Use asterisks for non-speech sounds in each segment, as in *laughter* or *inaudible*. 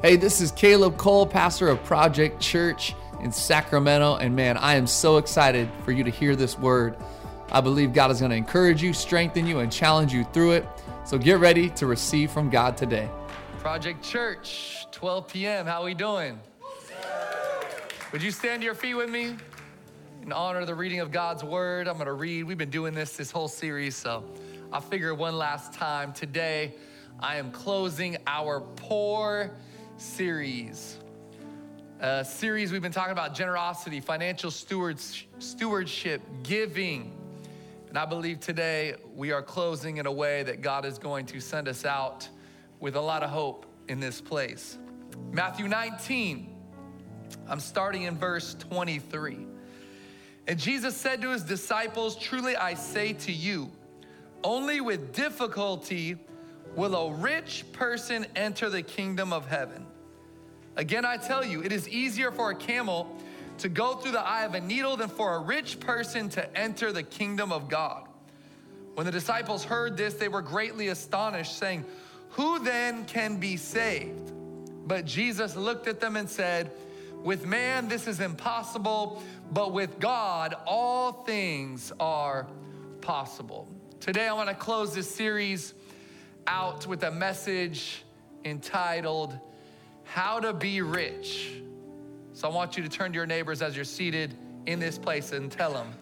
Hey, this is Caleb Cole, pastor of Project Church in Sacramento. And man, I am so excited for you to hear this word. I believe God is going to encourage you, strengthen you, and challenge you through it. So get ready to receive from God today. Project Church, 12 p.m. How we doing? Would you stand to your feet with me in honor of the reading of God's word? I'm going to read. We've been doing this this whole series, so I figure one last time today I am closing our pour series. A series we've been talking about generosity, financial stewards, stewardship, giving. And I believe today we are closing in a way that God is going to send us out with a lot of hope in this place. Matthew 19, I'm starting in verse 23. And Jesus said to his disciples, Truly I say to you, only with difficulty will a rich person enter the kingdom of heaven. Again, I tell you, it is easier for a camel to go through the eye of a needle than for a rich person to enter the kingdom of God. When the disciples heard this, they were greatly astonished, saying, Who then can be saved? But Jesus looked at them and said, With man this is impossible, but with God all things are possible. Today I want to close this series out with a message entitled, how to Be Rich. So I want you to turn to your neighbors as you're seated in this place and tell them,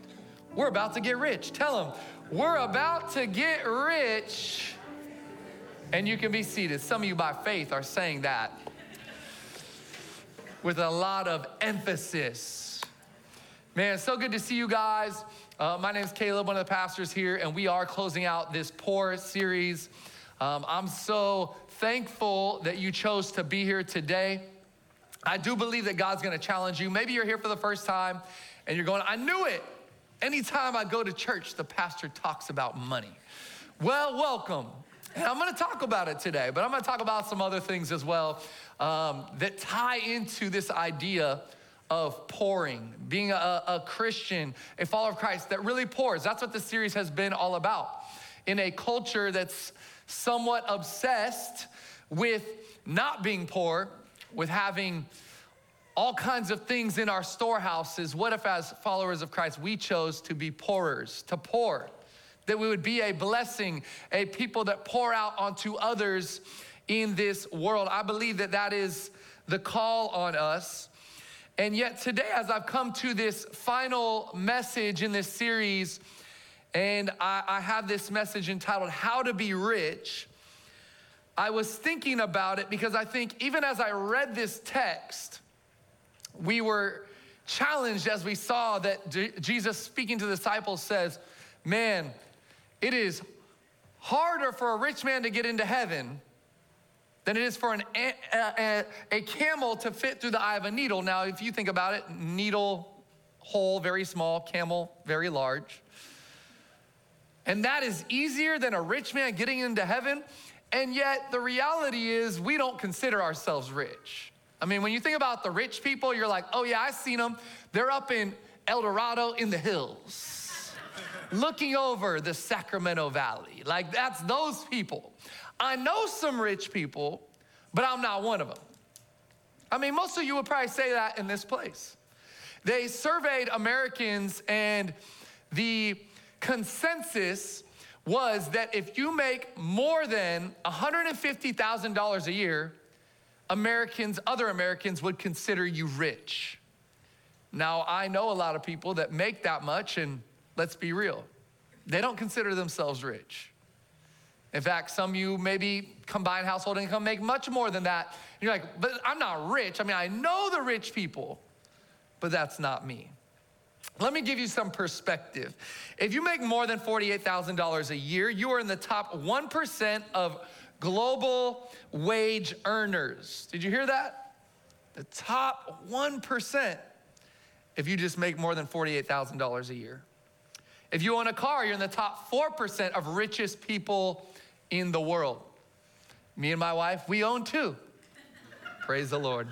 We're about to get rich. Tell them, We're about to get rich. And you can be seated. Some of you, by faith, are saying that with a lot of emphasis. Man, so good to see you guys. Uh, my name is Caleb, one of the pastors here, and we are closing out this pour series. Um, I'm so thankful that you chose to be here today. I do believe that God's gonna challenge you. Maybe you're here for the first time and you're going, I knew it. Anytime I go to church, the pastor talks about money. Well, welcome. And I'm gonna talk about it today, but I'm gonna talk about some other things as well um, that tie into this idea of pouring, being a, a Christian, a follower of Christ that really pours. That's what this series has been all about. In a culture that's somewhat obsessed with not being poor, with having all kinds of things in our storehouses. What if, as followers of Christ, we chose to be pourers, to pour? That we would be a blessing, a people that pour out onto others in this world. I believe that that is the call on us. And yet, today, as I've come to this final message in this series, and I, I have this message entitled How to Be Rich. I was thinking about it because I think even as I read this text, we were challenged as we saw that J- Jesus speaking to the disciples says, Man, it is harder for a rich man to get into heaven than it is for an, a, a, a, camel to fit through the eye of a needle. Now, if you think about it, needle hole, very small, camel, very large. And that is easier than a rich man getting into heaven. And yet, the reality is, we don't consider ourselves rich. I mean, when you think about the rich people, you're like, oh, yeah, I've seen them. They're up in El Dorado in the hills, *laughs* looking over the Sacramento Valley. Like, that's those people. I know some rich people, but I'm not one of them. I mean, most of you would probably say that in this place. They surveyed Americans, and the consensus was that if you make more than $150,000 a year, Americans, other Americans would consider you rich. Now, I know a lot of people that make that much, and let's be real, they don't consider themselves rich. In fact, some of you maybe combined household income make much more than that. You're like, but I'm not rich. I mean, I know the rich people, but that's not me. Let me give you some perspective. If you make more than $48,000 a year, you are in the top 1% of global wage earners. Did you hear that? The top 1% if you just make more than $48,000 a year. If you own a car, you're in the top 4% of richest people in the world. Me and my wife, we own two. Praise the Lord.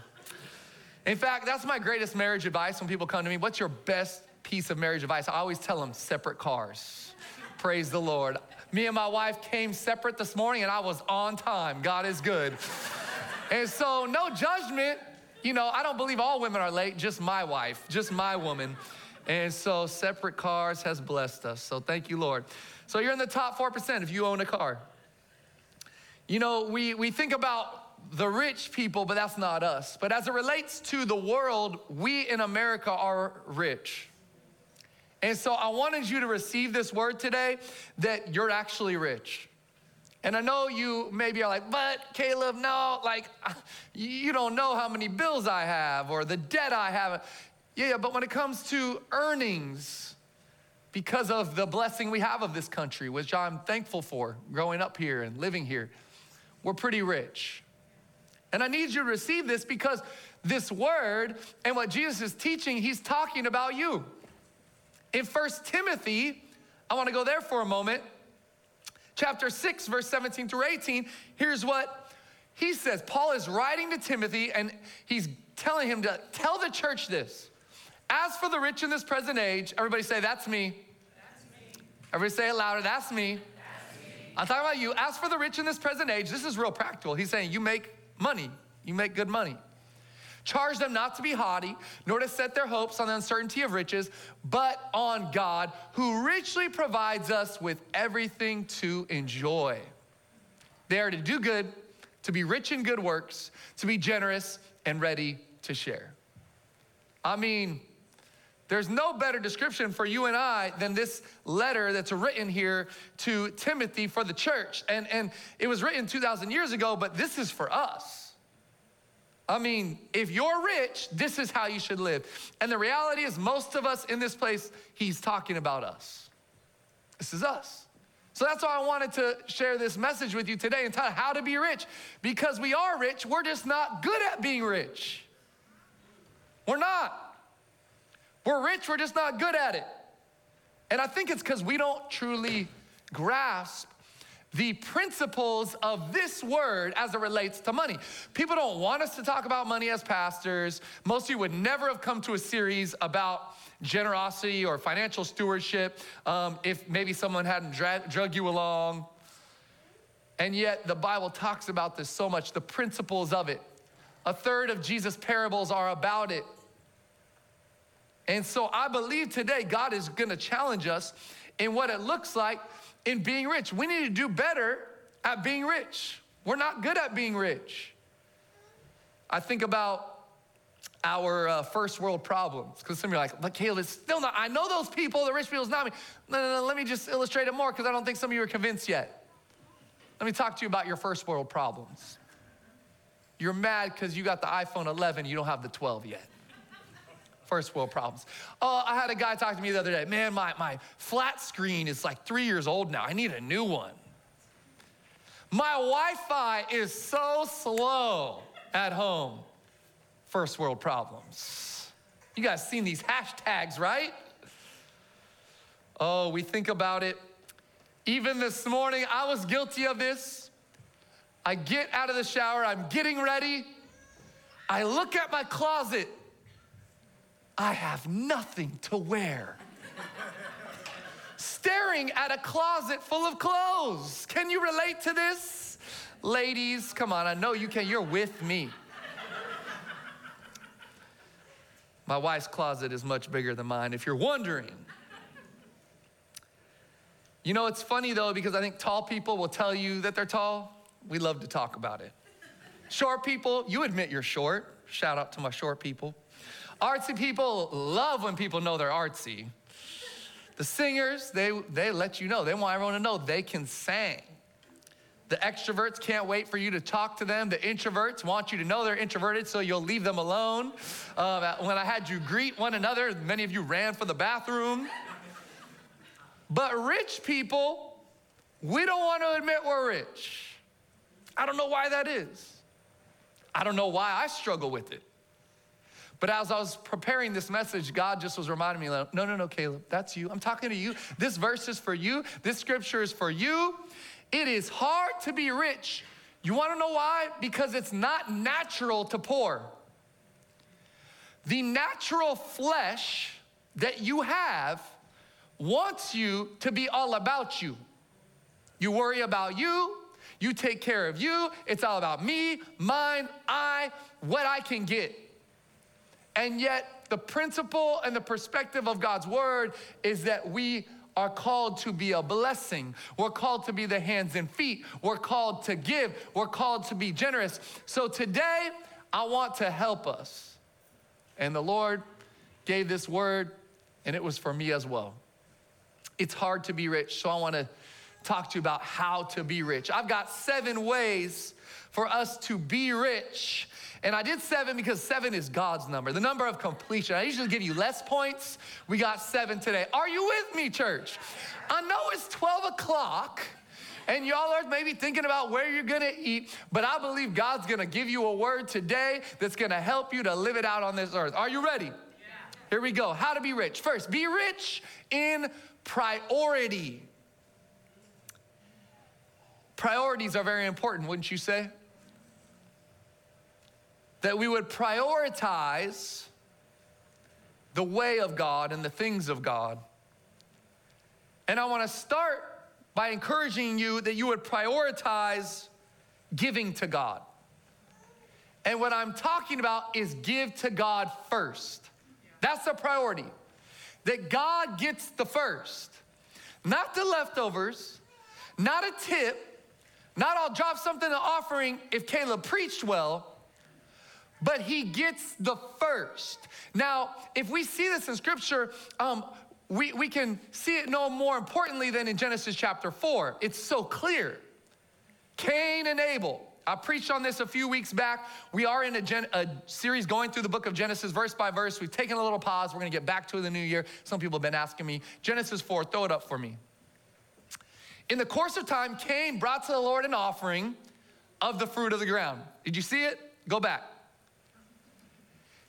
In fact, that's my greatest marriage advice when people come to me. What's your best piece of marriage advice. I always tell them separate cars. Praise the Lord. Me and my wife came separate this morning and I was on time. God is good. And so, no judgment. You know, I don't believe all women are late, just my wife, just my woman. And so, separate cars has blessed us. So, thank you, Lord. So, you're in the top 4% if you own a car. You know, we, we think about the rich people, but that's not us. But as it relates to the world, we in America are rich. And so I wanted you to receive this word today that you're actually rich. And I know you maybe are like, but Caleb, no, like, *laughs* you don't know how many bills I have or the debt I have. Yeah, but when it comes to earnings, because of the blessing we have of this country, which I'm thankful for growing up here and living here, we're pretty rich. And I need you to receive this because this word and what Jesus is teaching, he's talking about you. In First Timothy, I want to go there for a moment. Chapter 6, verse 17 through 18, here's what he says. Paul is writing to Timothy and he's telling him to tell the church this. As for the rich in this present age, everybody say, That's me. That's me. Everybody say it louder, That's me. That's me. I'm talking about you. As for the rich in this present age, this is real practical. He's saying, You make money. You make good money. Charge them not to be haughty, nor to set their hopes on the uncertainty of riches, but on God, who richly provides us with everything to enjoy. They are to do good, to be rich in good works, to be generous and ready to share. I mean, there's no better description for you and I than this letter that's written here to Timothy for the church. And, and it was written 2,000 years ago, but this is for us. I mean, if you're rich, this is how you should live. And the reality is, most of us in this place, he's talking about us. This is us. So that's why I wanted to share this message with you today and tell how to be rich. Because we are rich, we're just not good at being rich. We're not. We're rich, we're just not good at it. And I think it's because we don't truly grasp the principles of this word as it relates to money. People don't want us to talk about money as pastors. Most of you would never have come to a series about generosity or financial stewardship um, if maybe someone hadn't dra- drug you along. And yet, the Bible talks about this so much, the principles of it. A third of Jesus' parables are about it. And so I believe today God is gonna challenge us in what it looks like in being rich. We need to do better at being rich. We're not good at being rich. I think about our uh, first world problems because some of you are like, but Caleb, it's still not. I know those people, the rich people, is not me. No, no, no. Let me just illustrate it more because I don't think some of you are convinced yet. Let me talk to you about your first world problems. You're mad because you got the iPhone 11, you don't have the 12 yet first world problems. Oh, I had a guy talk to me the other day. Man, my, my flat screen is like three years old now. I need a new one. My Wi Fi is so slow at home. First world problems. You guys seen these hashtags, right? Oh, we think about it. Even this morning, I was guilty of this. I get out of the shower, I'm getting ready. I look at my closet I have nothing to wear. Staring at a closet full of clothes. Can you relate to this? Ladies, come on, I know you can. You're with me. My wife's closet is much bigger than mine, if you're wondering. You know, it's funny though, because I think tall people will tell you that they're tall. We love to talk about it. Short people, you admit you're short. Shout out to my short people. Artsy people love when people know they're artsy. The singers, they, they let you know. They want everyone to know they can sing. The extroverts can't wait for you to talk to them. The introverts want you to know they're introverted so you'll leave them alone. Uh, when I had you greet one another, many of you ran for the bathroom. But rich people, we don't want to admit we're rich. I don't know why that is. I don't know why I struggle with it. But as I was preparing this message, God just was reminding me, no, no, no, Caleb, that's you. I'm talking to you. This verse is for you. This scripture is for you. It is hard to be rich. You want to know why? Because it's not natural to pour. The natural flesh that you have wants you to be all about you. You worry about you, You take care of you. It's all about me, mine, I, what I can get. And yet, the principle and the perspective of God's word is that we are called to be a blessing. We're called to be the hands and feet. We're called to give. We're called to be generous. So today, I want to help us. And the Lord gave this word, and it was for me as well. It's hard to be rich, so I want to talk to you about how to be rich. I've got seven ways for us to be rich. And I did seven because seven is God's number, the number of completion. I usually give you less points. We got seven today. Are you with me, church? I know it's 12 o'clock. And y'all are maybe thinking about where you're gonna eat, but I believe God's gonna give you a word today that's gonna help you to live it out on this earth. Are you ready? Yeah. Here we go. How to be rich. First, be rich in priority. Priorities are very important, wouldn't you say? That we would prioritize the way of God and the things of God. And I want to start by encouraging you that you would prioritize giving to God. And what I'm talking about is give to God first. That's the priority. That God gets the first, not the leftovers, not a tip, not I'll drop something in offering if Caleb preached well but he gets the first. Now, if we see this in scripture, um, we, we can see it no more importantly than in Genesis chapter 4. It's so clear. Cain and Abel. I preached on this a few weeks back. We are in a, gen, a, series going through the book of Genesis, verse by verse. We've taken a little pause. We're going to get back to the new year. Some people have been asking me. Genesis 4, throw it up for me. In the course of time, Cain brought to the Lord an offering of the fruit of the ground. Did you see it? Go back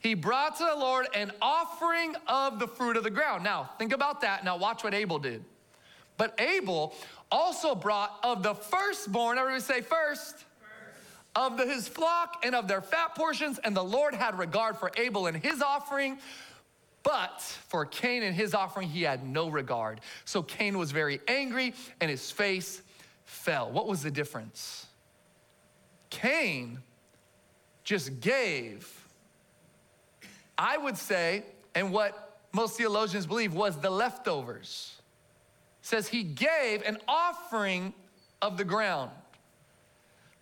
he brought to the Lord an offering of the fruit of the ground. Now, think about that. Now, watch what Abel did. But Abel also brought of the firstborn, everybody say first, first. of the, his flock and of their fat portions, and the Lord had regard for Abel and his offering. But for Cain and his offering, he had no regard. So Cain was very angry and his face fell. What was the difference? Cain just gave I would say, and what most theologians believe was the leftovers. It says he gave an offering of the ground.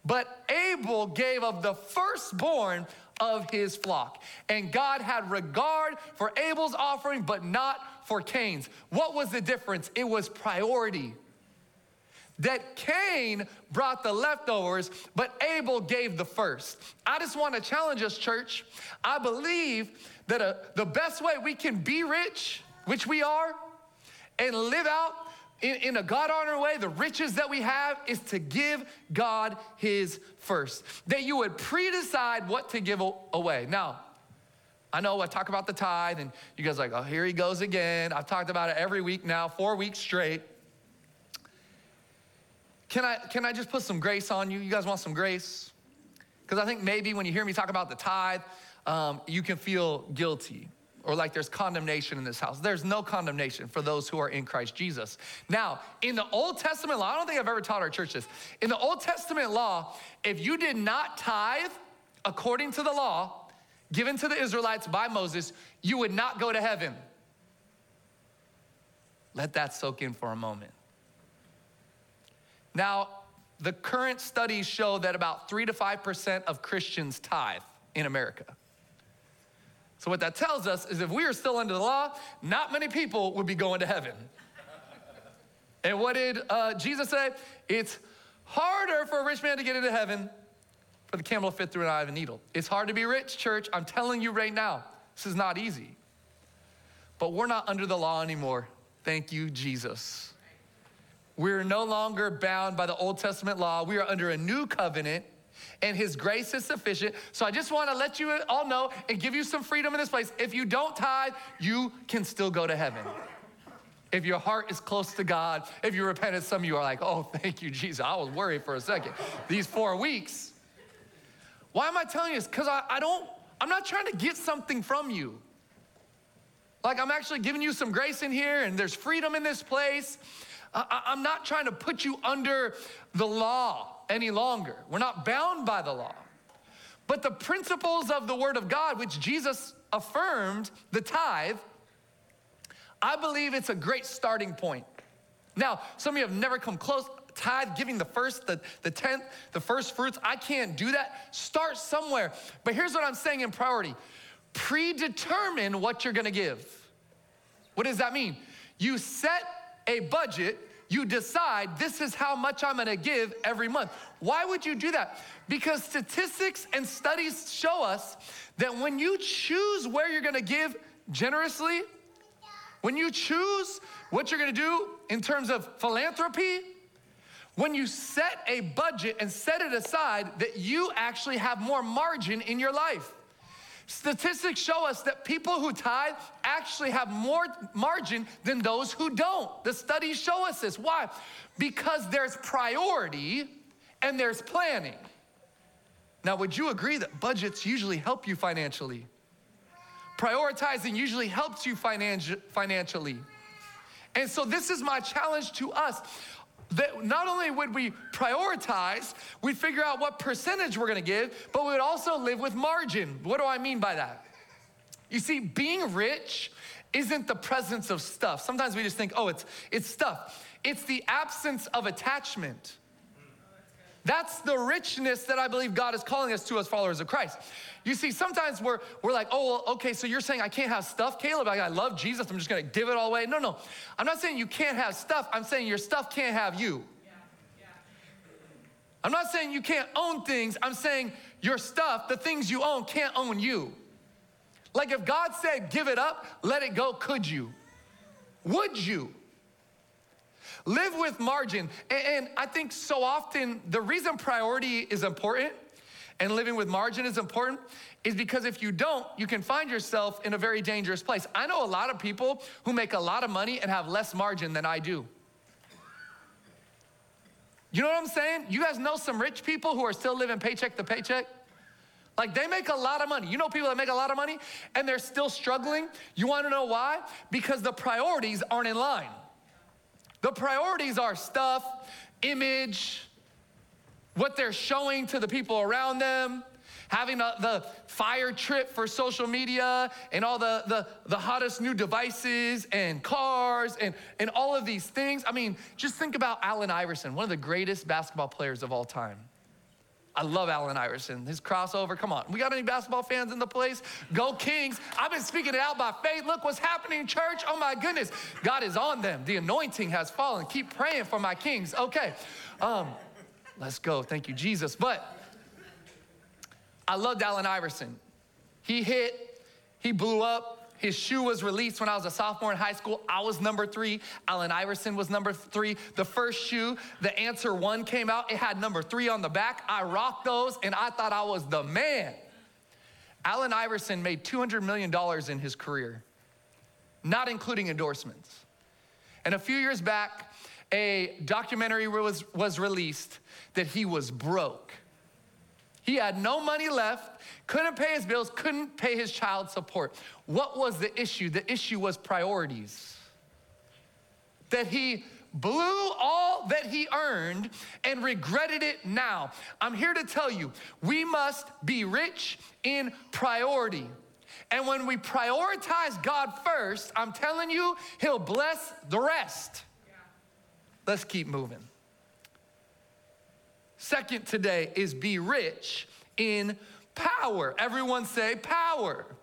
But Abel gave of the firstborn of his flock. And God had regard for Abel's offering, but not for Cain's. What was the difference? It was priority that Cain brought the leftovers, but Abel gave the first. I just want to challenge us, church. I believe that a, the best way we can be rich, which we are, and live out in, in a God honoring way, the riches that we have is to give God His first. That you would pre decide what to give away. Now, I know I talk about the tithe, and you guys like, oh, here he goes again. I've talked about it every week now, four weeks straight. Can I, can I just put some grace on you? You guys want some grace? Because I think maybe when you hear me talk about the tithe, um, you can feel guilty or like there's condemnation in this house. There's no condemnation for those who are in Christ Jesus. Now, in the Old Testament law, I don't think I've ever taught our church this. In the Old Testament law, if you did not tithe according to the law given to the Israelites by Moses, you would not go to heaven. Let that soak in for a moment. Now, the current studies show that about 3 to 5% of Christians tithe in America. So, what that tells us is if we are still under the law, not many people would be going to heaven. and what did uh, Jesus say? It's harder for a rich man to get into heaven for the camel to fit through an eye of a needle. It's hard to be rich, church. I'm telling you right now, this is not easy. But we're not under the law anymore. Thank you, Jesus. We're no longer bound by the Old Testament law. We are under a new covenant and his grace is sufficient. So I just want to let you all know and give you some freedom in this place. If you don't tithe, you can still go to heaven. If your heart is close to God, if you repent, some of you are like, oh, thank you, Jesus. I was worried for a second. These four weeks. Why am I telling you this? Because I, I don't, I'm not trying to get something from you. Like I'm actually giving you some grace in here and there's freedom in this place. I, I'm not trying to put you under the law. any longer. We're not bound by the law. But the principles of the Word of God, which Jesus affirmed, the tithe, I believe it's a great starting point. Now, some of you have never come close. Tithe, giving the first, the, the tenth, the first fruits. I can't do that. Start somewhere. But here's what I'm saying in priority predetermine what you're gonna give. What does that mean? You set a budget, you decide this is how much I'm gonna give every month. Why would you do that? Because statistics and studies show us that when you choose where you're gonna give generously, when you choose what you're gonna do in terms of philanthropy, when you set a budget and set it aside, that you actually have more margin in your life. Statistics show us that people who tithe actually have more margin than those who don't. The studies show us this. Why? Because there's priority and there's planning. Now, would you agree that budgets usually help you financially? Prioritizing usually helps you financi- financially. And so, this is my challenge to us that not only would we prioritize, we'd figure out what percentage we're gonna give, but we would also live with margin. What do I mean by that? You see, being rich isn't the presence of stuff. Sometimes we just think, oh, it's, it's stuff. It's the absence of attachment. That's the richness that I believe God is calling us to as followers of Christ. You see, sometimes we're, we're like, oh, well, okay, so you're saying I can't have stuff, Caleb? Like, I love Jesus, I'm just gonna give it all away. No, no. I'm not saying you can't have stuff, I'm saying your stuff can't have you. I'm not saying you can't own things, I'm saying your stuff, the things you own, can't own you. Like if God said, give it up, let it go, could you? Would you? Live with margin. And, I think so often the reason priority is important and living with margin is important is because if you don't, you can find yourself in a very dangerous place. I know a lot of people who make a lot of money and have less margin than I do. You know what I'm saying? You guys know some rich people who are still living paycheck to paycheck? Like they make a lot of money. You know people that make a lot of money and they're still struggling? You wanna know why? Because the priorities aren't in line. The priorities are stuff, image, what they're showing to the people around them, having the fire trip for social media and all the, the, the hottest new devices and cars and, and all of these things. I mean, just think about Allen Iverson, one of the greatest basketball players of all time. I love Allen Iverson. His crossover, come on. We got any basketball fans in the place? Go Kings. I've been speaking it out by faith. Look what's happening, church. Oh my goodness. God is on them. The anointing has fallen. Keep praying for my Kings. Okay. Um, let's go. Thank you, Jesus. But I loved Allen Iverson. He hit, he blew up, his shoe was released when I was a sophomore in high school. I was number three. Allen Iverson was number three. The first shoe, the Answer One came out. It had number three on the back. I rocked those and I thought I was the man. Allen Iverson made $200 million in his career, not including endorsements. And a few years back, a documentary was, was released that he was broke. He had no money left, couldn't pay his bills, couldn't pay his child support. What was the issue? The issue was priorities. That he blew all that he earned and regretted it now. I'm here to tell you, we must be rich in priority. And when we prioritize God first, I'm telling you, He'll bless the rest. Let's keep moving. Second today is be rich in power. Everyone say power. power.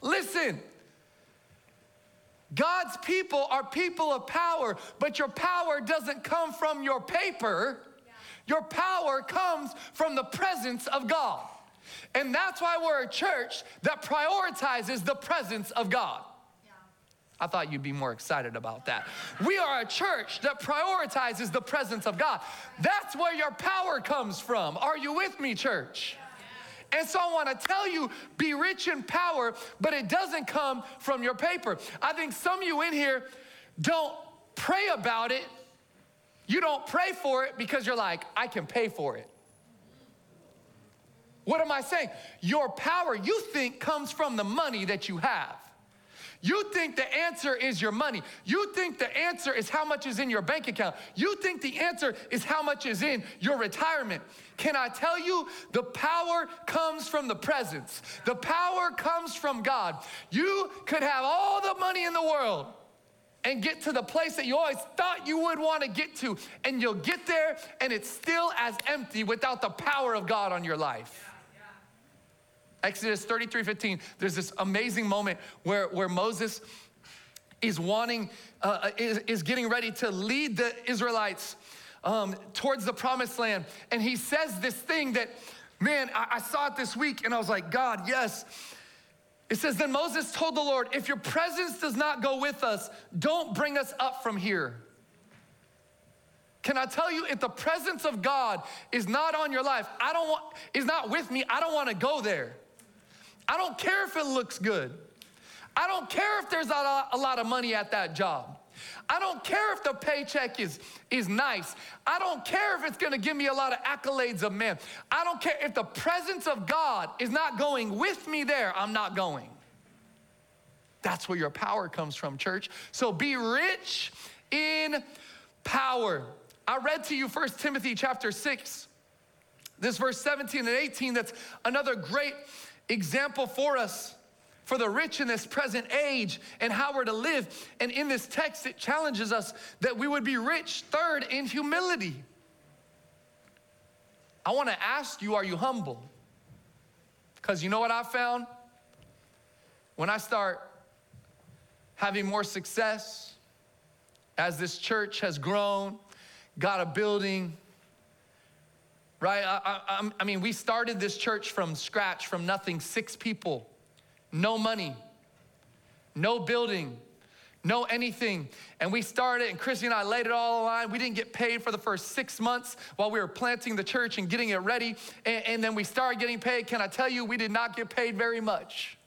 Listen. God's people are people of power, but your power doesn't come from your paper. Your power comes from the presence of God. And that's why we're a church that prioritizes the presence of God. I thought you'd be more excited about that. We are a church that prioritizes the presence of God. That's where your power comes from. Are you with me, church? And so I want to tell you be rich in power, but it doesn't come from your paper. I think some of you in here don't pray about it. You don't pray for it because you're like, I can pay for it. What am I saying? Your power, you think, comes from the money that you have. You think the answer is your money. You think the answer is how much is in your bank account. You think the answer is how much is in your retirement. Can I tell you, the power comes from the presence, the power comes from God. You could have all the money in the world and get to the place that you always thought you would want to get to, and you'll get there and it's still as empty without the power of God on your life. Exodus 33 15, there's this amazing moment where, where Moses is wanting, uh, uh, is, is getting ready to lead the Israelites um, towards the promised land. And he says this thing that, man, I, I saw it this week and I was like, God, yes. It says, Then Moses told the Lord, If your presence does not go with us, don't bring us up from here. Can I tell you, if the presence of God is not on your life, I don't want, is not with me, I don't want to go there. I don't care if it looks good. I don't care if there's a lot of money at that job. I don't care if the paycheck is, is nice. I don't care if it's gonna give me a lot of accolades of men. I don't care if the presence of God is not going with me there, I'm not going. That's where your power comes from, church. So be rich in power. I read to you First Timothy chapter 6, this verse 17 and 18. That's another great example for us for the rich in this present age and how we're to live. And in this text, it challenges us that we would be rich, third, in humility. I want to ask you, are you humble? Because you know what I found? When I start having more success, as this church has grown, got a building, right? I, I, I, mean, we started this church from scratch, from nothing, six people, no money, no building, no anything. And we started, and Chrissy and I laid it all on line. We didn't get paid for the first six months while we were planting the church and getting it ready. And, and then we started getting paid. Can I tell you, we did not get paid very much.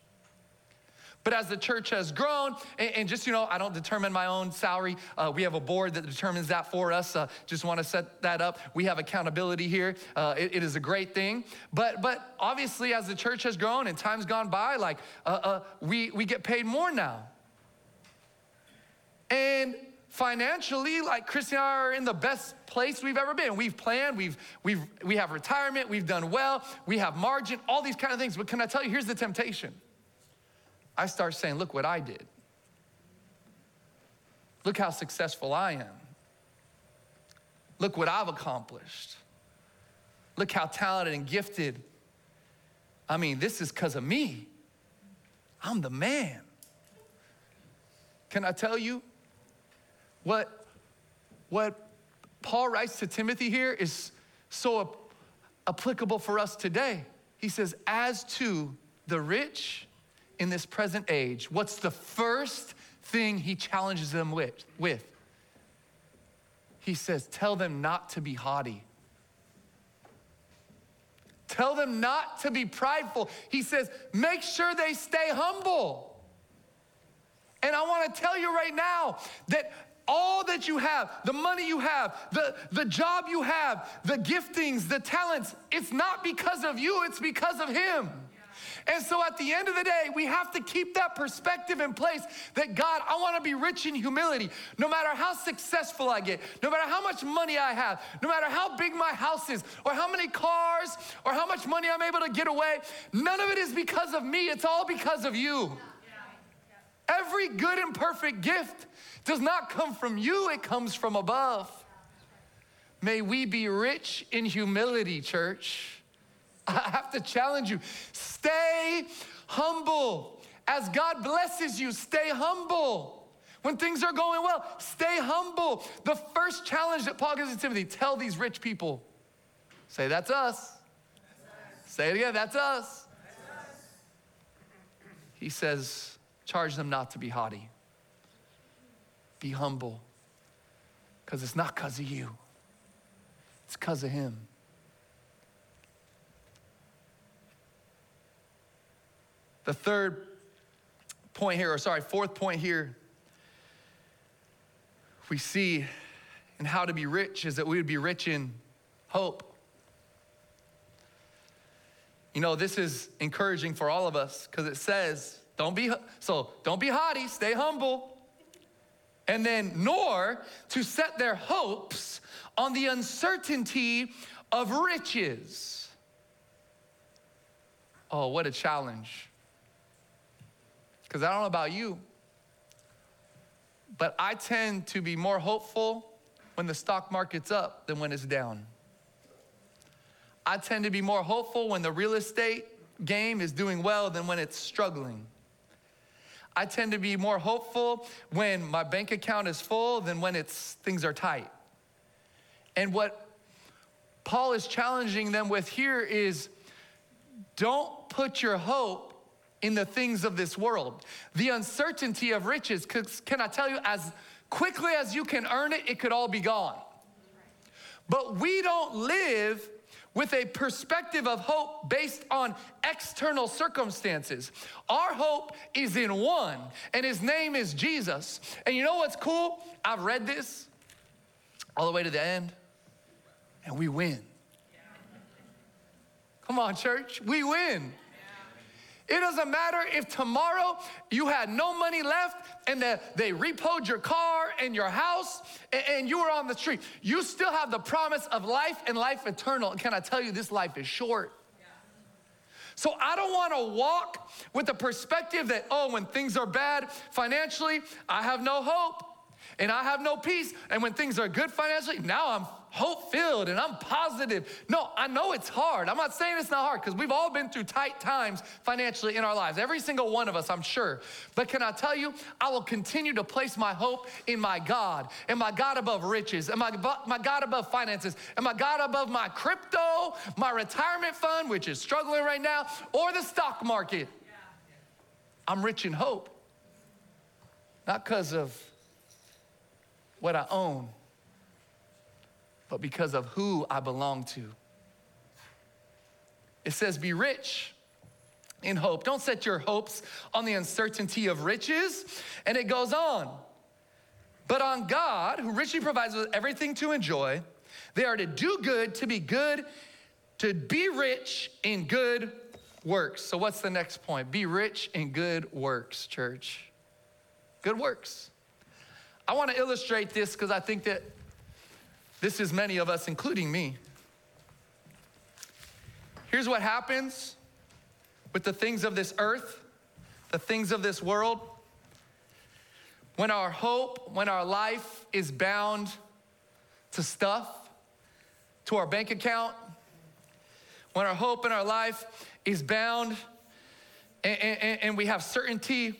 But as the church has grown, and, and just, you know, I don't determine my own salary. Uh, we have a board that determines that for us. Uh, just want to set that up. We have accountability here. Uh, it, it is a great thing. But, but obviously, as the church has grown and time's gone by, like, uh, uh, we, we get paid more now. And financially, like Chris and I are in the best place we've ever been. We've planned, we've, we've, we have retirement, we've done well, we have margin, all these kind of things. But can I tell you, here's the temptation I start saying, look what I did. Look how successful I am. Look what I've accomplished. Look how talented and gifted. I mean, this is because of me. I'm the man. Can I tell you what, what Paul writes to Timothy here is so applicable for us today? He says, As to the rich in this present age, what's the first thing he challenges them with? with? He says, Tell them not to be haughty. Tell them not to be prideful. He says, Make sure they stay humble. And I want to tell you right now that all that you have, the money you have, the, the job you have, the giftings, the talents, it's not because of you, it's because of Him. And so at the end of the day, we have to keep that perspective in place that God, I want to be rich in humility. No matter how successful I get, no matter how much money I have, no matter how big my house is, or how many cars, or how much money I'm able to get away, none of it is because of me. It's all because of you. Every good and perfect gift does not come from you, it comes from above. May we be rich in humility, church. *laughs* I have to challenge you stay humble. As God blesses you, stay humble. When things are going well, stay humble. The first challenge that Paul gives to Timothy tell these rich people, say, That's us. That's us. Say it again, that's us. that's us. He says, Charge them not to be haughty, be humble, because it's not because of you, it's because of Him. The third point here, or sorry, fourth point here, we see in how to be rich is that we would be rich in hope. You know, this is encouraging for all of us because it says don't be so don't be haughty, stay humble. And then nor to set their hopes on the uncertainty of riches. Oh, what a challenge. Because I don't know about you, but I tend to be more hopeful when the stock market's up than when it's down. I tend to be more hopeful when the real estate game is doing well than when it's struggling. I tend to be more hopeful when my bank account is full than when it's things are tight. And what Paul is challenging them with here is don't put your hope in the things of this world. The uncertainty of riches, can I tell you, as quickly as you can earn it, it could all be gone. But we don't live with a perspective of hope based on external circumstances. Our hope is in one, and his name is Jesus. And you know what's cool? I've read this all the way to the end, and we win. Come on, church, we win. It doesn't matter if tomorrow you had no money left and the, they repoed your car and your house and, and you were on the street. You still have the promise of life and life eternal. And can I tell you, this life is short. So I don't want to walk with the perspective that, oh, when things are bad financially, I have no hope and I have no peace. And when things are good financially, now I'm hope filled and I'm positive. No, I know it's hard. I'm not saying it's not hard because we've all been through tight times financially in our lives. Every single one of us, I'm sure. But can I tell you, I will continue to place my hope in my God and my God above riches and my, my God above finances and my God above my crypto, my retirement fund, which is struggling right now, or the stock market. I'm rich in hope. Not because of what I own, but because of who I belong to. It says, Be rich in hope. Don't set your hopes on the uncertainty of riches. And it goes on. But on God, who richly provides with everything to enjoy, they are to do good, to be good, to be rich in good works. So, what's the next point? Be rich in good works, church. Good works. I want to illustrate this because I think that this is many of us, including me. Here's what happens with the things of this earth, the things of this world. When our hope, when our life is bound to stuff, to our bank account, when our hope and our life is bound and, and, and we have certainty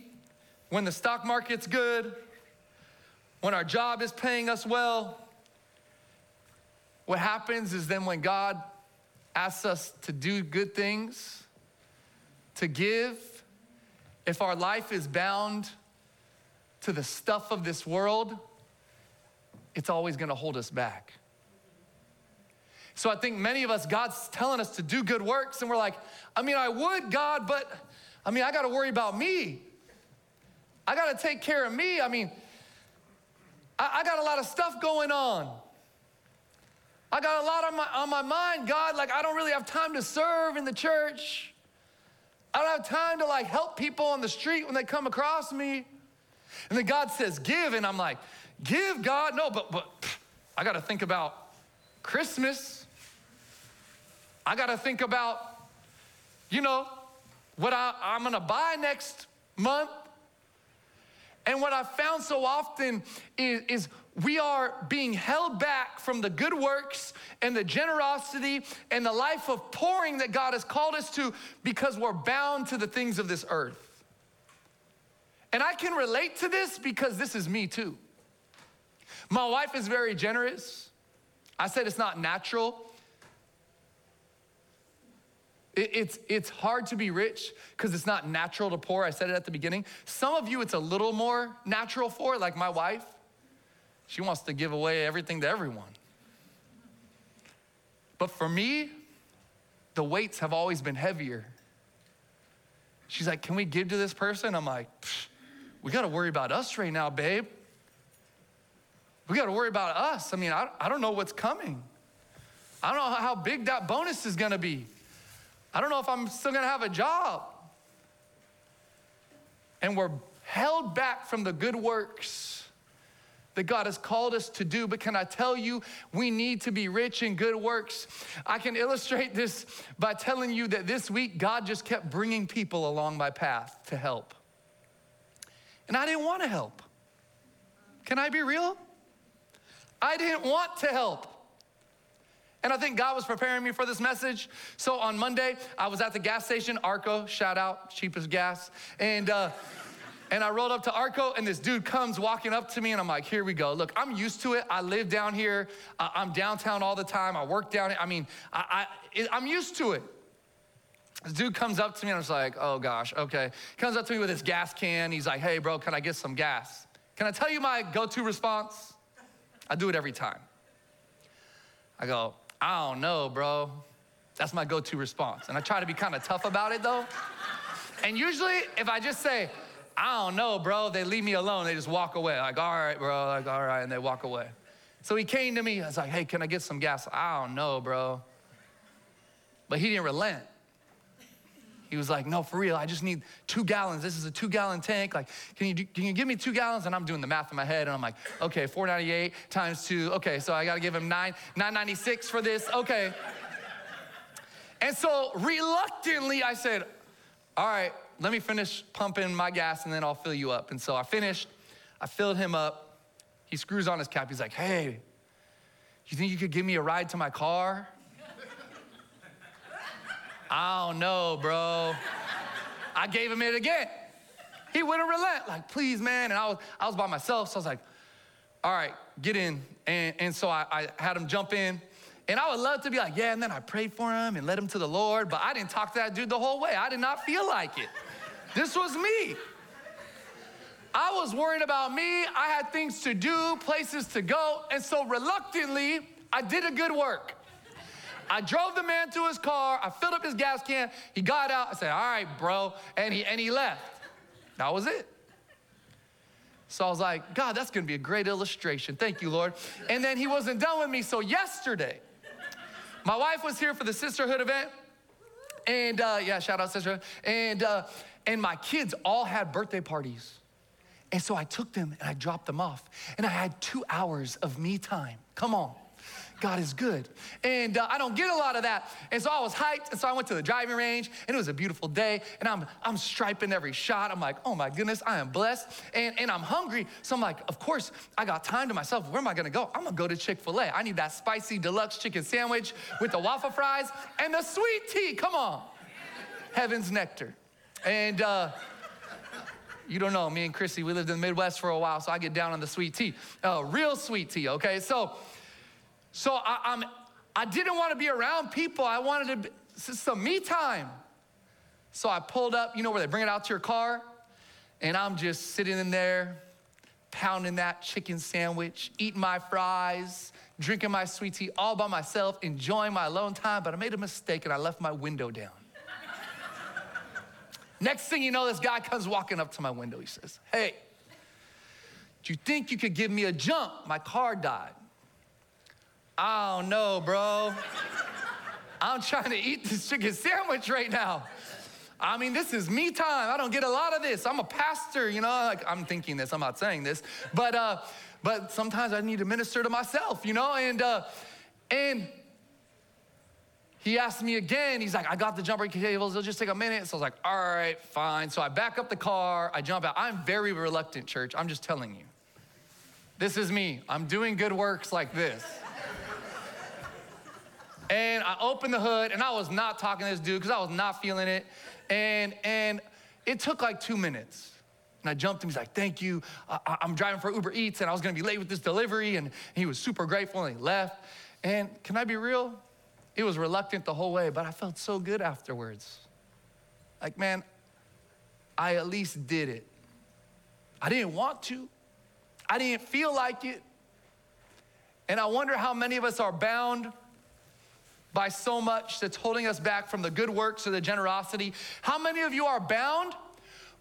when the stock market's good, when our job is paying us well, what happens is then when God asks us to do good things, to give, if our life is bound to the stuff of this world, it's always gonna hold us back. So I think many of us, God's telling us to do good works, and we're like, I mean, I would, God, but I mean, I gotta worry about me. I gotta take care of me. I mean, I, I got a lot of stuff going on. I got a lot on my, on my mind, God. Like, I don't really have time to serve in the church. I don't have time to like help people on the street when they come across me. And then God says, give. And I'm like, give, God? No, but, but I got to think about Christmas. I got to think about, you know, what I, I'm going to buy next month. And what I found so often is, is we are being held back from the good works and the generosity and the life of pouring that God has called us to because we're bound to the things of this earth. And I can relate to this because this is me too. My wife is very generous. I said it's not natural. it's, it's hard to be rich because it's not natural to pour. I said it at the beginning. Some of you, it's a little more natural for, like my wife. She wants to give away everything to everyone. But for me, the weights have always been heavier. She's like, Can we give to this person? I'm like, We got to worry about us right now, babe. We got to worry about us. I mean, I, I don't know what's coming. I don't know how big that bonus is going to be. I don't know if I'm still going to have a job. and we're held back from the good works that God has called us to do. But can I tell you, we need to be rich in good works. I can illustrate this by telling you that this week, God just kept bringing people along my path to help. And I didn't want to help. Can I be real? I didn't want to help. And I think God was preparing me for this message. So on Monday, I was at the gas station, Arco, shout out, cheapest gas. And, uh, and I rolled up to Arco, and this dude comes walking up to me, and I'm like, here we go. Look, I'm used to it. I live down here. I'm downtown all the time. I work down here. I mean, I, I, I'm used to it. This dude comes up to me, and I was like, oh gosh, okay. Comes up to me with his gas can. He's like, hey, bro, can I get some gas? Can I tell you my go to response? I do it every time. I go, I don't know, bro. That's my go to response. And I try to be kind of tough about it though. And usually, if I just say, I don't know, bro. They leave me alone. They just walk away. Like, all right, bro. Like, all right. And they walk away. So he came to me. I was like, hey, can I get some gas? I don't know, bro. But he didn't relent. He was like, no, for real, I just need two gallons. This is a two gallon tank. Like, can you, do, can you give me two gallons? And I'm doing the math in my head, and I'm like, okay, 498 times two. Okay, so I gotta give him nine, 996 for this. Okay. And so reluctantly, I said, all right, let me finish pumping my gas and then I'll fill you up. And so I finished, I filled him up. He screws on his cap. He's like, hey, you think you could give me a ride to my car? *laughs* I don't know, bro. I gave him it again. He wouldn't relent, like, please, man. And I was, I was by myself, so I was like, all right, get in. And, and so I, I had him jump in. And I would love to be like, yeah, and then I prayed for him and led him to the Lord, but I didn't talk to that dude the whole way. I did not feel like it. This was me. I was worried about me. I had things to do, places to go. And so reluctantly, I did a good work. I drove the man to his car. I filled up his gas can. He got out. I said, all right, bro. And he, and he left. That was it. So I was like, God, that's going to be a great illustration. Thank you, Lord. And then he wasn't done with me. So yesterday, my wife was here for the sisterhood event. And uh, yeah, shout out sisterhood. And uh, and my kids all had birthday parties. And so I took them and I dropped them off. And I had two hours of me time. Come on. God is good. And uh, I don't get a lot of that. And so I was hyped. And so I went to the driving range and it was a beautiful day. And I'm, I'm striping every shot. I'm like, oh my goodness, I am blessed. And, and I'm hungry. So I'm like, of course, I got time to myself. Where am I gonna go? I'm gonna go to Chick fil A. I need that spicy deluxe chicken sandwich with the waffle fries and the sweet tea. Come on. Heaven's nectar. And uh, you don't know, me and Chrissy, we lived in the Midwest for a while, so I get down on the sweet tea. Uh, real sweet tea, okay? So, so I, I'm, I didn't want to be around people. I wanted to, be, some me time. So I pulled up, you know where they bring it out to your car? And I'm just sitting in there, pounding that chicken sandwich, eating my fries, drinking my sweet tea all by myself, enjoying my alone time. But I made a mistake and I left my window down. Next thing you know, this guy comes walking up to my window. He says, Hey, do you think you could give me a jump? My car died. I don't know, bro. I'm trying to eat this chicken sandwich right now. I mean, this is me time. I don't get a lot of this. I'm a pastor, you know, like I'm thinking this, I'm not saying this, but uh, but sometimes I need to minister to myself, you know, and uh, and he asked me again. He's like, I got the jumper cables. It'll just take a minute. So I was like, all right, fine. So I back up the car. I jump out. I'm very reluctant, church. I'm just telling you. This is me. I'm doing good works like this. and I opened the hood, and I was not talking to this dude because I was not feeling it. And, and it took like two minutes. And I jumped him. He's like, Thank you. I, am driving for Uber Eats, and I was to be late with this delivery. And he was super grateful, and he left. And can I be real? He was reluctant the whole way, but I felt so good afterwards. Like, man, I at least did it. I didn't want to, I didn't feel like it. And I wonder how many of us are bound by so much that's holding us back from the good works or the generosity. How many of you are bound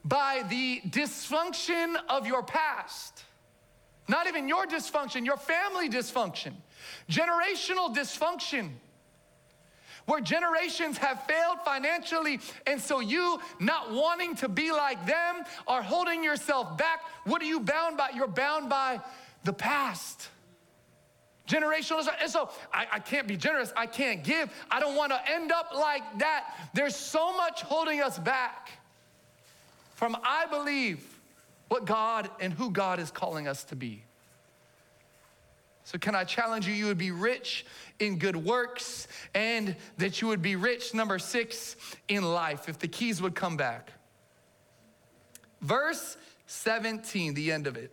by the dysfunction of your past? Not even your dysfunction, your family dysfunction, generational dysfunction where generations have failed financially, and so you, not wanting to be like them, are holding yourself back. What are you bound by? You're bound by the past. Generational, and so I, I, can't be generous. I can't give. I don't want to end up like that. There's so much holding us back from, I believe, what God and who God is calling us to be. So, can I challenge you? You would be rich in good works and that you would be rich, number six, in life, if the keys would come back. Verse 17, the end of it.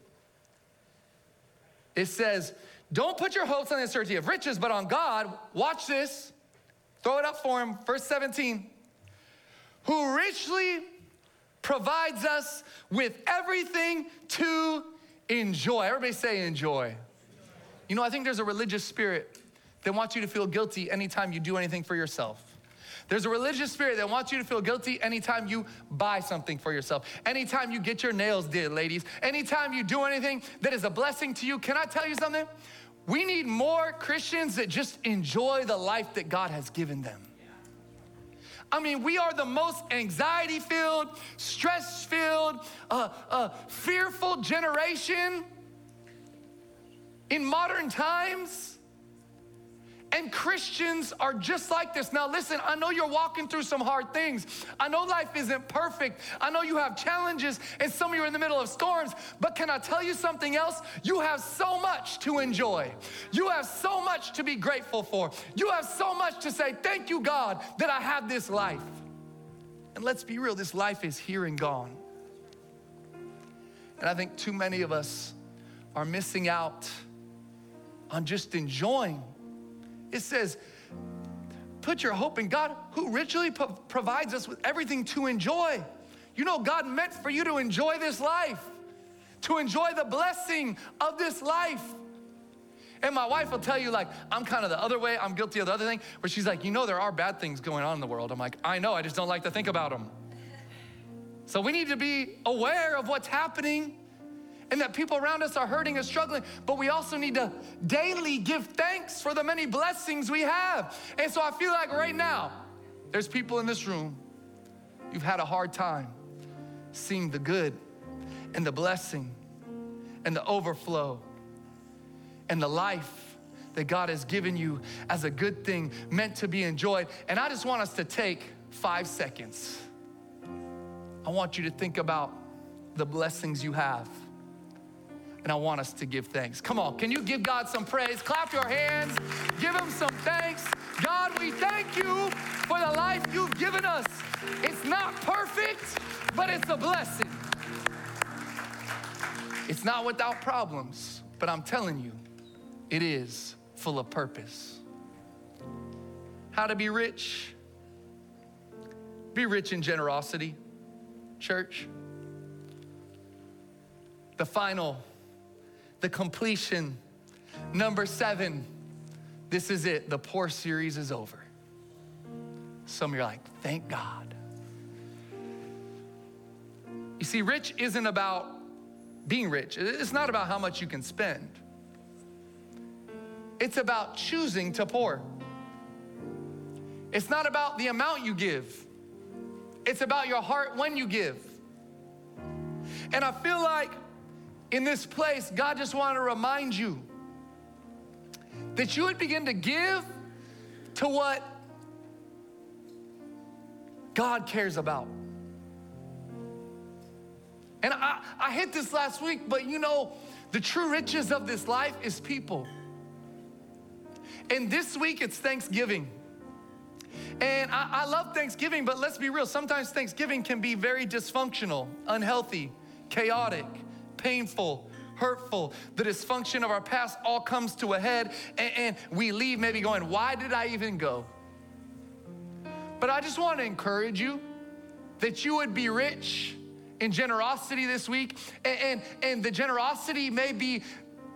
It says, Don't put your hopes on the uncertainty of riches, but on God. Watch this. Throw it up for him. Verse 17. Who richly provides us with everything to enjoy. Everybody say enjoy. You know, I think there's a religious spirit that wants you to feel guilty anytime you do anything for yourself. There's a religious spirit that wants you to feel guilty anytime you buy something for yourself, anytime you get your nails did, ladies, anytime you do anything that is a blessing to you. Can I tell you something? We need more Christians that just enjoy the life that God has given them. I mean, we are the most anxiety filled, stress filled, uh, uh, fearful generation in modern times. And Christians are just like this. Now, listen, I know you're walking through some hard things. I know life isn't perfect. I know you have challenges, and some of you are in the middle of storms. But can I tell you something else? You have so much to enjoy. You have so much to be grateful for. You have so much to say, Thank you, God, that I have this life. And let's be real, this life is here and gone. And I think too many of us are missing out on just enjoying. It says, put your hope in God who richly pro- provides us with everything to enjoy. You know, God meant for you to enjoy this life, to enjoy the blessing of this life. And my wife will tell you, like, I'm kind of the other way. I'm guilty of the other thing, where she's like, you know, there are bad things going on in the world. I'm like, I know, I just don't like to think about them. So we need to be aware of what's happening and that people around us are hurting and struggling, but we also need to daily give thanks for the many blessings we have. And so I feel like right now, there's people in this room, you've had a hard time seeing the good and the blessing and the overflow and the life that God has given you as a good thing meant to be enjoyed. And I just want us to take five seconds. I want you to think about the blessings you have and I want us to give thanks. Come on, can you give God some praise? Clap your hands, give Him some thanks. God, we thank you for the life you've given us. It's not perfect, but it's a blessing. It's not without problems, but I'm telling you, it is full of purpose. How to be rich? Be rich in generosity, church. The final the completion. Number seven, this is it. The pour series is over. Some of you are like, thank God. You see, rich isn't about being rich, it's not about how much you can spend. It's about choosing to pour. It's not about the amount you give, it's about your heart when you give. And I feel like in this place, God just wanted to remind you that you would begin to give to what God cares about. And I, I hit this last week, but you know, the true riches of this life is people. And this week it's Thanksgiving. And I, I love Thanksgiving, but let's be real, sometimes Thanksgiving can be very dysfunctional, unhealthy, chaotic painful, hurtful, the dysfunction of our past all comes to a head, and, and we leave maybe going, Why did I even go? But I just want to encourage you that you would be rich in generosity this week. And, and, and, the generosity may be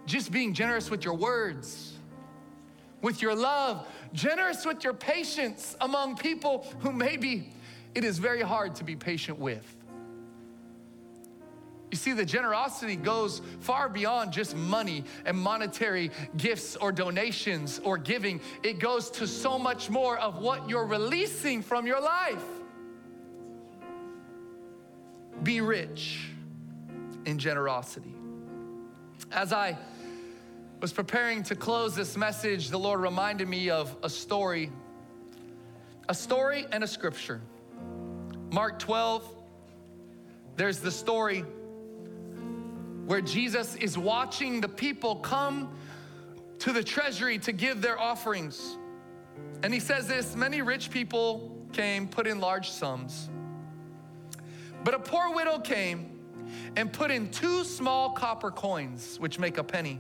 just being generous with your words, with your love, generous with your patience among people who maybe it is very hard to be patient with. You see, the generosity goes far beyond just money and monetary gifts or donations or giving. It goes to so much more of what you're releasing from your life. Be rich in generosity. As I was preparing to close this message, the Lord reminded me of a story, a story and a scripture. Mark 12, there's the story where Jesus is watching the people come to the treasury to give their offerings. And he says this many rich people came, put in large sums. But a poor widow came and put in two small copper coins, which make a penny.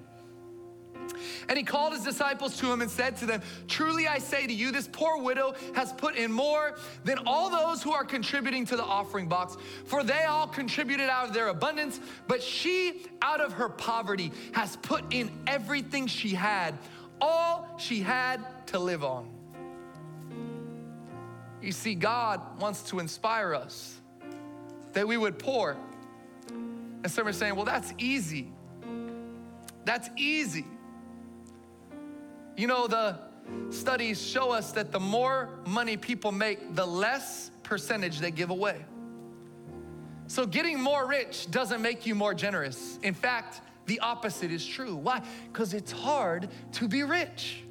And he called his disciples to him and said to them, Truly I say to you, this poor widow has put in more than all those who are contributing to the offering box, for they all contributed out of their abundance, but she, out of her poverty, has put in everything she had, all she had to live on. You see, God wants to inspire us that we would pour. And some are saying, well, that's easy. That's easy. You know, the studies show us that the more money people make, the less percentage they give away. So getting more rich doesn't make you more generous. In fact, the opposite is true. Why? Because it's hard to be rich.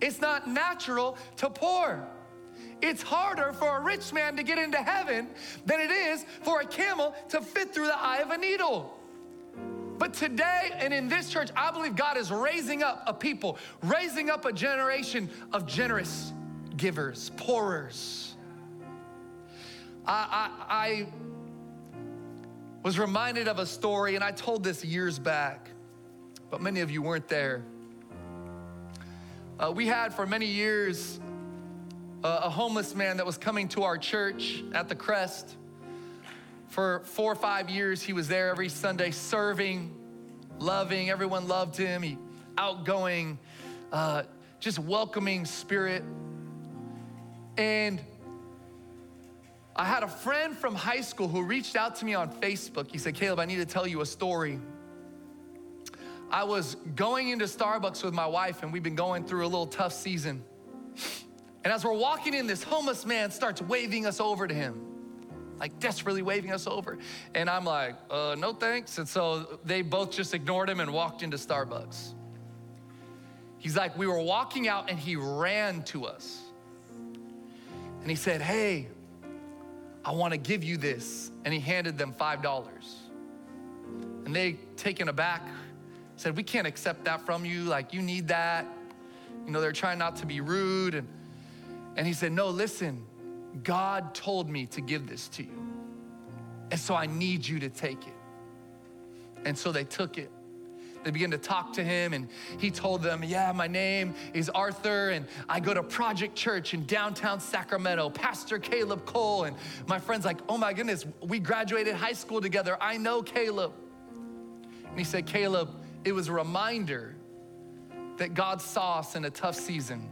It's not natural to pour. It's harder for a rich man to get into heaven than it is for a camel to fit through the eye of a needle. But today and in this church, I believe God is raising up a people, raising up a generation of generous givers, pourers. I, I, I was reminded of a story, and I told this years back, but many of you weren't there. Uh, we had for many years uh, a homeless man that was coming to our church at the Crest. For four or five years, he was there every Sunday serving, loving. Everyone loved him. He outgoing, uh, just welcoming spirit. And I had a friend from high school who reached out to me on Facebook. He said, Caleb, I need to tell you a story. I was going into Starbucks with my wife, and we've been going through a little tough season. And as we're walking in, this homeless man starts waving us over to him like desperately waving us over. And I'm like, uh, no thanks. And so they both just ignored him and walked into Starbucks. He's like, we were walking out and he ran to us. And he said, hey, I want to give you this. And he handed them $5. And they, taken aback, said, we can't accept that from you. Like, you need that. You know, they're trying not to be rude. And, and he said, no, listen, God told me to give this to you. And so I need you to take it. And so they took it. They began to talk to him, and he told them, Yeah, my name is Arthur, and I go to Project Church in downtown Sacramento, Pastor Caleb Cole. And my friend's like, Oh my goodness, we graduated high school together. I know Caleb. And he said, Caleb, it was a reminder that God saw us in a tough season,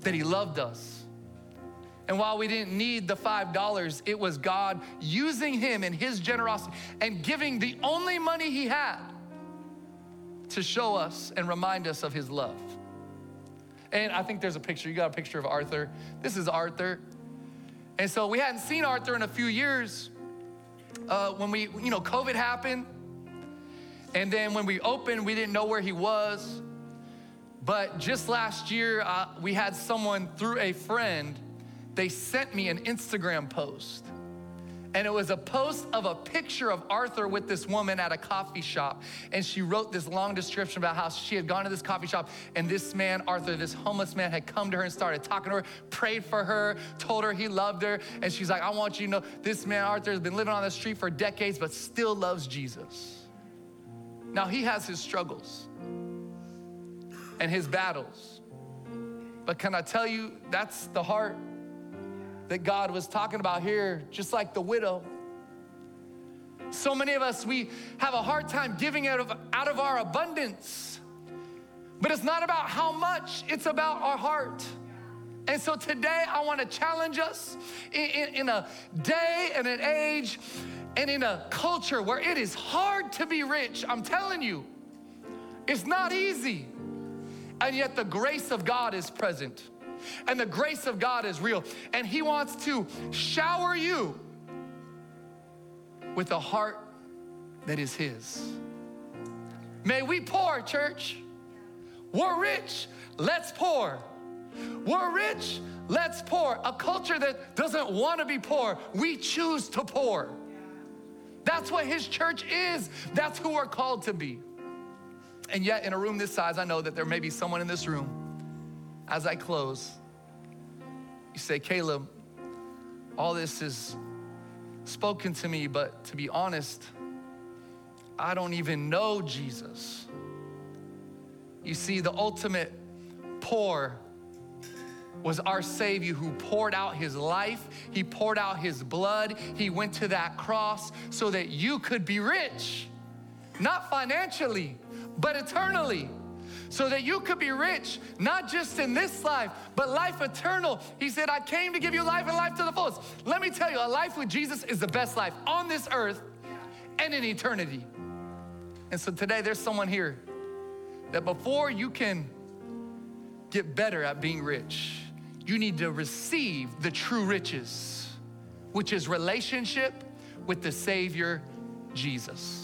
that he loved us and while we didn't need the $5, it was God using him and his generosity and giving the only money he had to show us and remind us of his love. And I think there's a picture. You got a picture of Arthur. This is Arthur. And so we hadn't seen Arthur in a few years. Uh, when we, you know, COVID happened. And then when we opened, we didn't know where he was. But just last year, uh, we had someone through a friend they sent me an Instagram post. And it was a post of a picture of Arthur with this woman at a coffee shop. And she wrote this long description about how she had gone to this coffee shop and this man, Arthur, this homeless man, had come to her and started talking to her, prayed for her, told her he loved her. And she's like, I want you to know this man, Arthur, has been living on the street for decades, but still loves Jesus. Now, he has his struggles and his battles. But can I tell you, that's the heart that God was talking about here, just like the widow. So many of us, we have a hard time giving out of, out of our abundance. But it's not about how much, it's about our heart. And so today I want to challenge us in, in, in, a day and an age and in a culture where it is hard to be rich. I'm telling you, it's not easy. And yet the grace of God is present. And the grace of God is real. And He wants to shower you with a heart that is His. May we pour, church. We're rich, let's pour. We're rich, let's pour. A culture that doesn't want to be poor, we choose to pour. That's what His church is, that's who we're called to be. And yet, in a room this size, I know that there may be someone in this room. As I close, you say, Caleb, all this is spoken to me, but to be honest, I don't even know Jesus. You see, the ultimate pour was our Savior who poured out His life, He poured out His blood, He went to that cross so that you could be rich, not financially, but eternally. So that you could be rich, not just in this life, but life eternal. He said, I came to give you life and life to the fullest. Let me tell you, a life with Jesus is the best life on this earth and in eternity. And so today, there's someone here that before you can get better at being rich, you need to receive the true riches, which is relationship with the Savior Jesus.